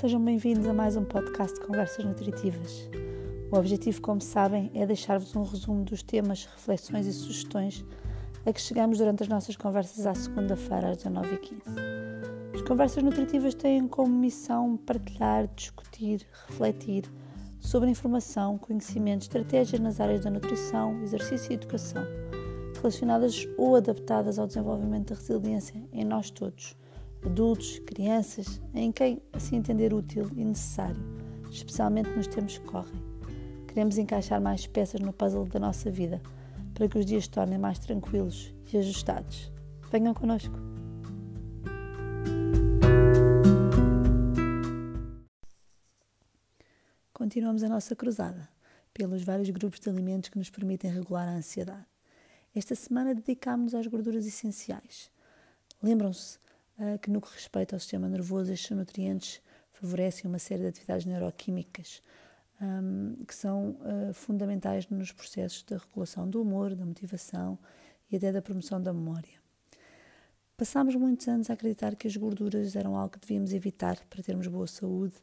Sejam bem-vindos a mais um podcast de Conversas Nutritivas. O objetivo, como sabem, é deixar-vos um resumo dos temas, reflexões e sugestões a que chegamos durante as nossas conversas à segunda-feira às 19h15. As Conversas Nutritivas têm como missão partilhar, discutir, refletir sobre informação, conhecimento, estratégias nas áreas da nutrição, exercício e educação, relacionadas ou adaptadas ao desenvolvimento da resiliência em nós todos adultos, crianças, em quem assim entender útil e necessário, especialmente nos tempos que correm. Queremos encaixar mais peças no puzzle da nossa vida para que os dias se tornem mais tranquilos e ajustados. Venham connosco! Continuamos a nossa cruzada pelos vários grupos de alimentos que nos permitem regular a ansiedade. Esta semana dedicámos-nos às gorduras essenciais. Lembram-se que, no que respeita ao sistema nervoso, estes nutrientes favorecem uma série de atividades neuroquímicas um, que são uh, fundamentais nos processos da regulação do humor, da motivação e até da promoção da memória. Passámos muitos anos a acreditar que as gorduras eram algo que devíamos evitar para termos boa saúde,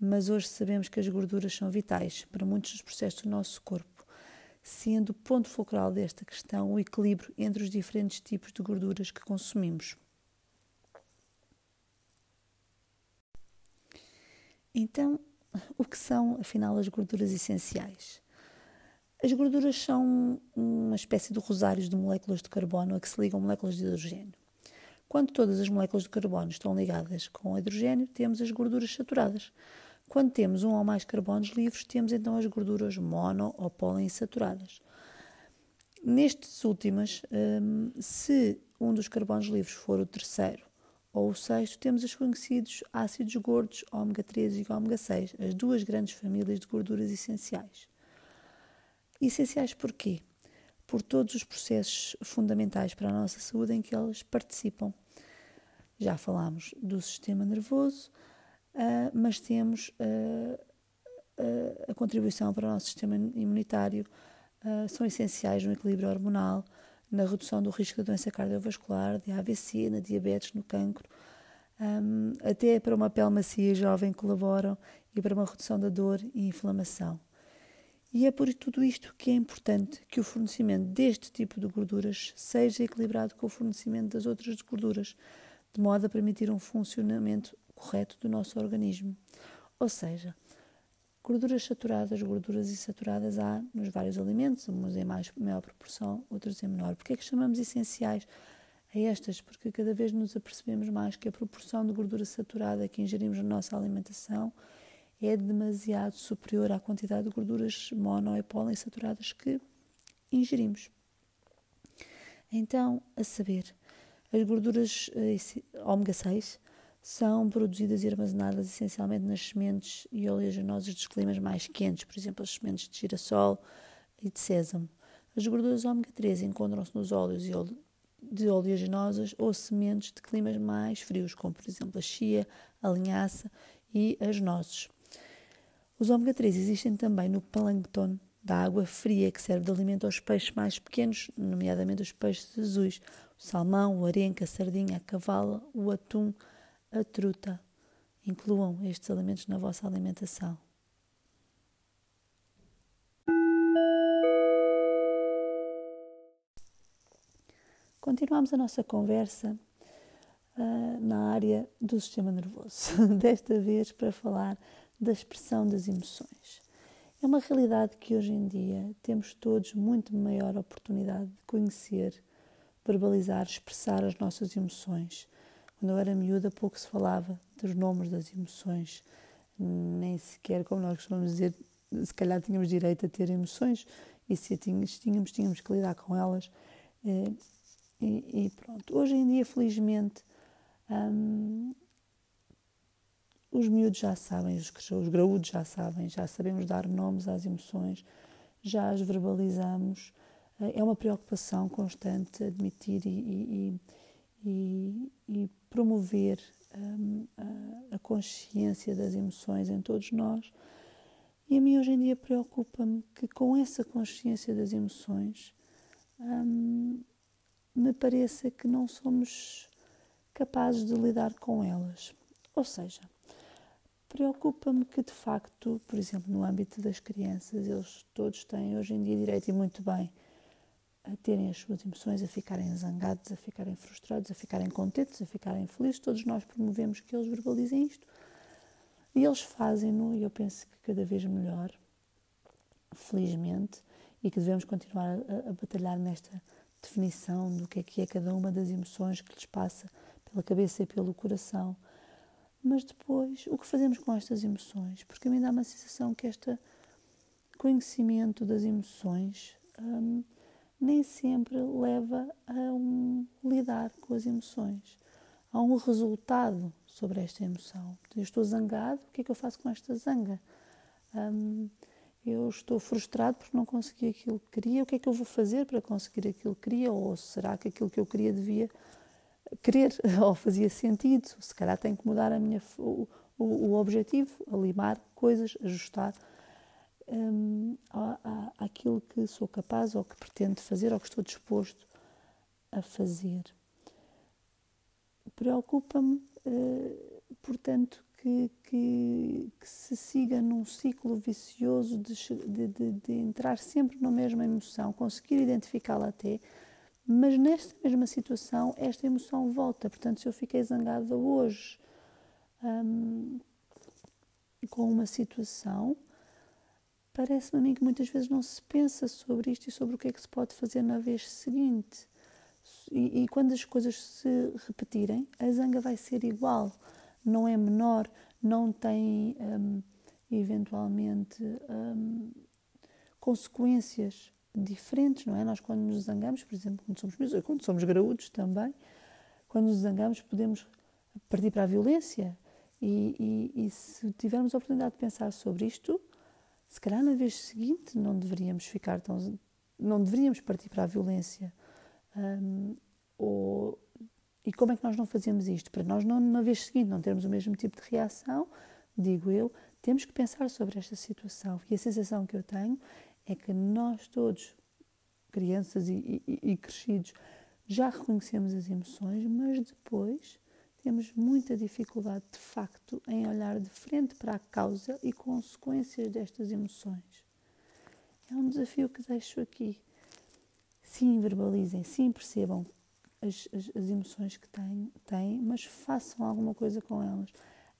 mas hoje sabemos que as gorduras são vitais para muitos dos processos do nosso corpo, sendo o ponto focal desta questão o equilíbrio entre os diferentes tipos de gorduras que consumimos. Então, o que são, afinal, as gorduras essenciais? As gorduras são uma espécie de rosários de moléculas de carbono a que se ligam moléculas de hidrogênio. Quando todas as moléculas de carbono estão ligadas com hidrogênio, temos as gorduras saturadas. Quando temos um ou mais carbonos livres, temos então as gorduras mono ou poliinsaturadas. Nestes últimas, hum, se um dos carbonos livres for o terceiro ou o sexto, temos os conhecidos ácidos gordos ômega 3 e ômega 6, as duas grandes famílias de gorduras essenciais. Essenciais porquê? Por todos os processos fundamentais para a nossa saúde em que elas participam. Já falámos do sistema nervoso, uh, mas temos uh, uh, a contribuição para o nosso sistema imunitário, são essenciais no equilíbrio hormonal, na redução do risco da doença cardiovascular, de AVC, na diabetes, no cancro, um, até para uma pele macia e jovem colaboram e para uma redução da dor e inflamação. E é por tudo isto que é importante que o fornecimento deste tipo de gorduras seja equilibrado com o fornecimento das outras gorduras, de modo a permitir um funcionamento correto do nosso organismo. Ou seja, Gorduras saturadas, gorduras insaturadas há nos vários alimentos, umas em mais, maior proporção, outras em menor. Porquê é que chamamos essenciais a estas? Porque cada vez nos apercebemos mais que a proporção de gordura saturada que ingerimos na nossa alimentação é demasiado superior à quantidade de gorduras mono e poliinsaturadas que ingerimos. Então, a saber, as gorduras eh, ômega 6 são produzidas e armazenadas essencialmente nas sementes e oleaginosas dos climas mais quentes, por exemplo, as sementes de girassol e de sésamo. As gorduras ômega 3 encontram-se nos óleos de oleaginosas ou sementes de climas mais frios, como por exemplo a chia, a linhaça e as nozes. Os ômega 3 existem também no plâncton da água fria, que serve de alimento aos peixes mais pequenos, nomeadamente os peixes azuis, o salmão, o arenca, a sardinha, a cavala, o atum, a truta. Incluam estes alimentos na vossa alimentação. Continuamos a nossa conversa uh, na área do sistema nervoso, desta vez para falar da expressão das emoções. É uma realidade que hoje em dia temos todos muito maior oportunidade de conhecer, verbalizar, expressar as nossas emoções quando eu era miúda, pouco se falava dos nomes das emoções, nem sequer, como nós costumamos dizer, se calhar tínhamos direito a ter emoções e se tínhamos, tínhamos, tínhamos que lidar com elas. Eh, e, e pronto. Hoje em dia, felizmente, hum, os miúdos já sabem, os, os graúdos já sabem, já sabemos dar nomes às emoções, já as verbalizamos. Eh, é uma preocupação constante admitir e, e, e, e promover um, a, a, consciência das emoções em todos nós. E a mim hoje em dia preocupa-me que com essa consciência das emoções um, me pareça que não somos capazes de lidar com elas. Ou seja, Preocupa-me que, de facto, por exemplo, no âmbito das crianças, eles todos têm hoje em dia direito e muito bem a terem as suas emoções, a ficarem zangados, a ficarem frustrados, a ficarem contentes, a ficarem felizes. Todos nós promovemos que eles verbalizem isto. E eles fazem-no, e eu penso que cada vez melhor, felizmente, e que devemos continuar a, a, batalhar nesta definição do que é que é cada uma das emoções que lhes passa pela cabeça e pelo coração. Mas depois, o que fazemos com estas emoções? Porque a mim dá uma sensação que este conhecimento das emoções hum, nem sempre leva a um lidar com as emoções. Há um resultado sobre esta emoção. Eu estou zangado, o que é que eu faço com esta zanga? Hum, eu estou frustrado porque não consegui aquilo que queria, o que é que eu vou fazer para conseguir aquilo que queria? Ou será que aquilo que eu queria devia querer ou fazia sentido? Se calhar tenho que mudar a minha, o, o, o objetivo, alimar coisas, ajustar um, aquilo que sou capaz ou que pretendo fazer ou que estou disposto a fazer. Preocupa-me, uh, portanto, que, que, que, se siga num ciclo vicioso de, de, de, de entrar sempre na mesma emoção, conseguir identificá-la até, mas nesta mesma situação, esta emoção volta. Portanto, se eu fiquei zangada hoje um, com uma situação, parece-me a mim que muitas vezes não se pensa sobre isto e sobre o que é que se pode fazer na vez seguinte. E, e quando as coisas se repetirem, a zanga vai ser igual, não é menor, não tem um, eventualmente um, consequências diferentes, não é? Nós, quando nos zangamos, por exemplo, quando somos miúdos, quando somos graúdos também, quando nos zangamos, podemos partir para a violência. E, e, e se tivermos a oportunidade de pensar sobre isto, se calhar na vez seguinte não deveríamos ficar tão. não deveríamos partir para a violência. Um, ou, e como é que nós não fazemos isto? Para nós, não, na vez seguinte, não termos o mesmo tipo de reação, digo eu, temos que pensar sobre esta situação. E a sensação que eu tenho é que nós todos, crianças e, e, e crescidos, já reconhecemos as emoções, mas depois temos muita dificuldade, de facto, em olhar de frente para a causa e consequências destas emoções. É um desafio que deixo aqui. Sim, verbalizem, sim, percebam as, as, as emoções que têm, têm, mas façam alguma coisa com elas.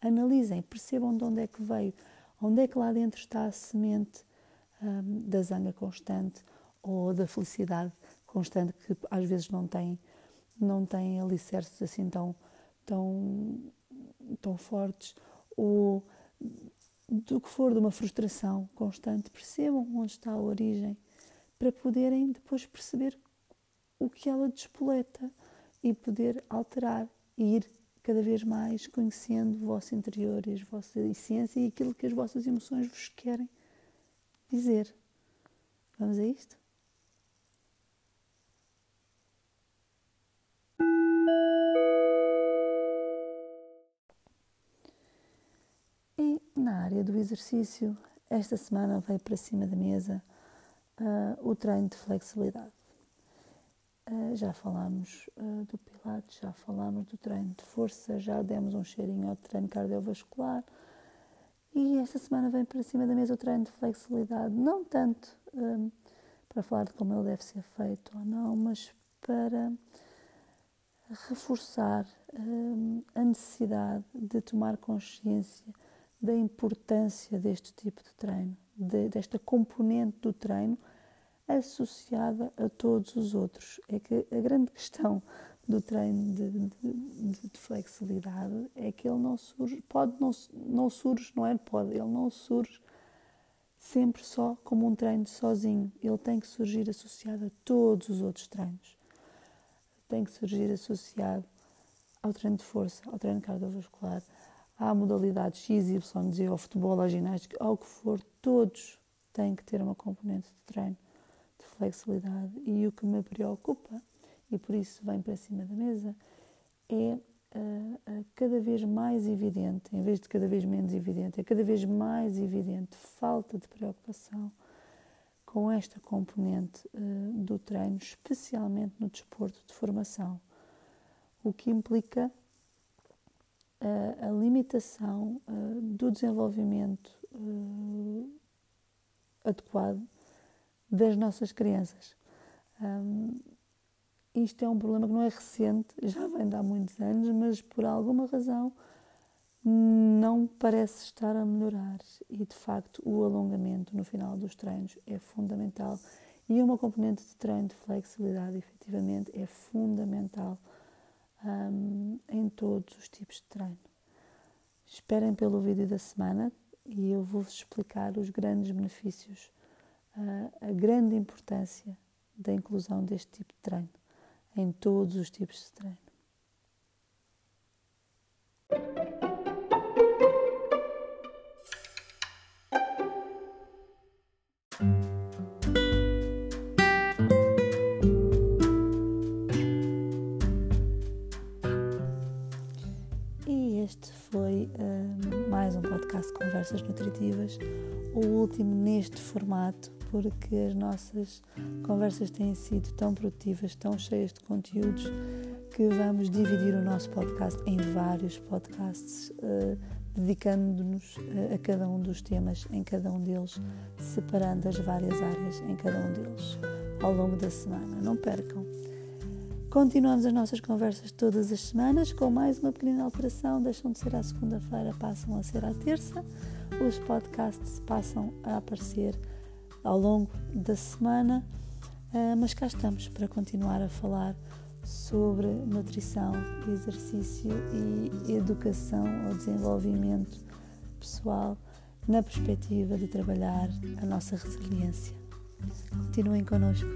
Analisem, percebam de onde é que veio, onde é que lá dentro está a semente um, da zanga constante ou da felicidade constante que às vezes não tem, não tem alicerces assim tão tão, tão fortes, ou do que for de uma frustração constante, percebam onde está a origem para poderem depois perceber o que ela despoleta e poder alterar e ir cada vez mais conhecendo o vosso interior e a vossa essência e aquilo que as vossas emoções vos querem dizer. Vamos a isto? Do exercício, esta semana veio para cima da mesa uh, o treino de flexibilidade. Uh, já falámos uh, do Pilates, já falámos do treino de força, já demos um cheirinho ao treino cardiovascular e esta semana vem para cima da mesa o treino de flexibilidade, não tanto para falar de como ele deve ser feito ou não, mas para reforçar a necessidade de tomar consciência da importância deste tipo de treino, de, desta componente do treino associada a todos os outros. É que a grande questão do treino de, de, de, flexibilidade é que ele não surge, pode não, não surge, não é pode, ele não surge sempre só como um treino sozinho. Ele tem que surgir associado a todos os outros treinos. Tem que surgir associado ao treino de força, ao treino cardiovascular, à modalidade X, Y, Z, ao futebol, à ginástica, ao que for, todos têm que ter uma componente de treino, de flexibilidade. E o que me preocupa, e por isso vem para cima da mesa, é uh, cada vez mais evidente, em vez de cada vez menos evidente, é cada vez mais evidente falta de preocupação com esta componente uh, do treino, especialmente no desporto de formação, o que implica a, limitação uh, do desenvolvimento uh, adequado das nossas crianças. Isto é um problema que não é recente, já vem de há muitos anos, mas por alguma razão não parece estar a melhorar. E de facto, o alongamento no final dos treinos é fundamental. E uma componente de treino de flexibilidade, efetivamente, é fundamental todos os tipos de treino. Esperem pelo vídeo da semana e eu vou-vos explicar os grandes benefícios, uh, a grande importância da inclusão deste tipo de treino em todos os tipos de treino. Conversas Nutritivas, o último neste formato porque as nossas conversas têm sido tão produtivas, tão cheias de conteúdos, que vamos dividir o nosso podcast em vários podcasts, uh, dedicando-nos uh, a cada um dos temas em cada um deles, separando as várias áreas em cada um deles ao longo da semana. Não percam! Continuamos as nossas conversas todas as semanas com mais uma pequena alteração. Deixam de ser à segunda-feira, passam a ser à terça. Os podcasts passam a aparecer ao longo da semana, uh, mas cá estamos para continuar a falar sobre nutrição, exercício e educação ou desenvolvimento pessoal na perspectiva de trabalhar a nossa resiliência. Continuem connosco.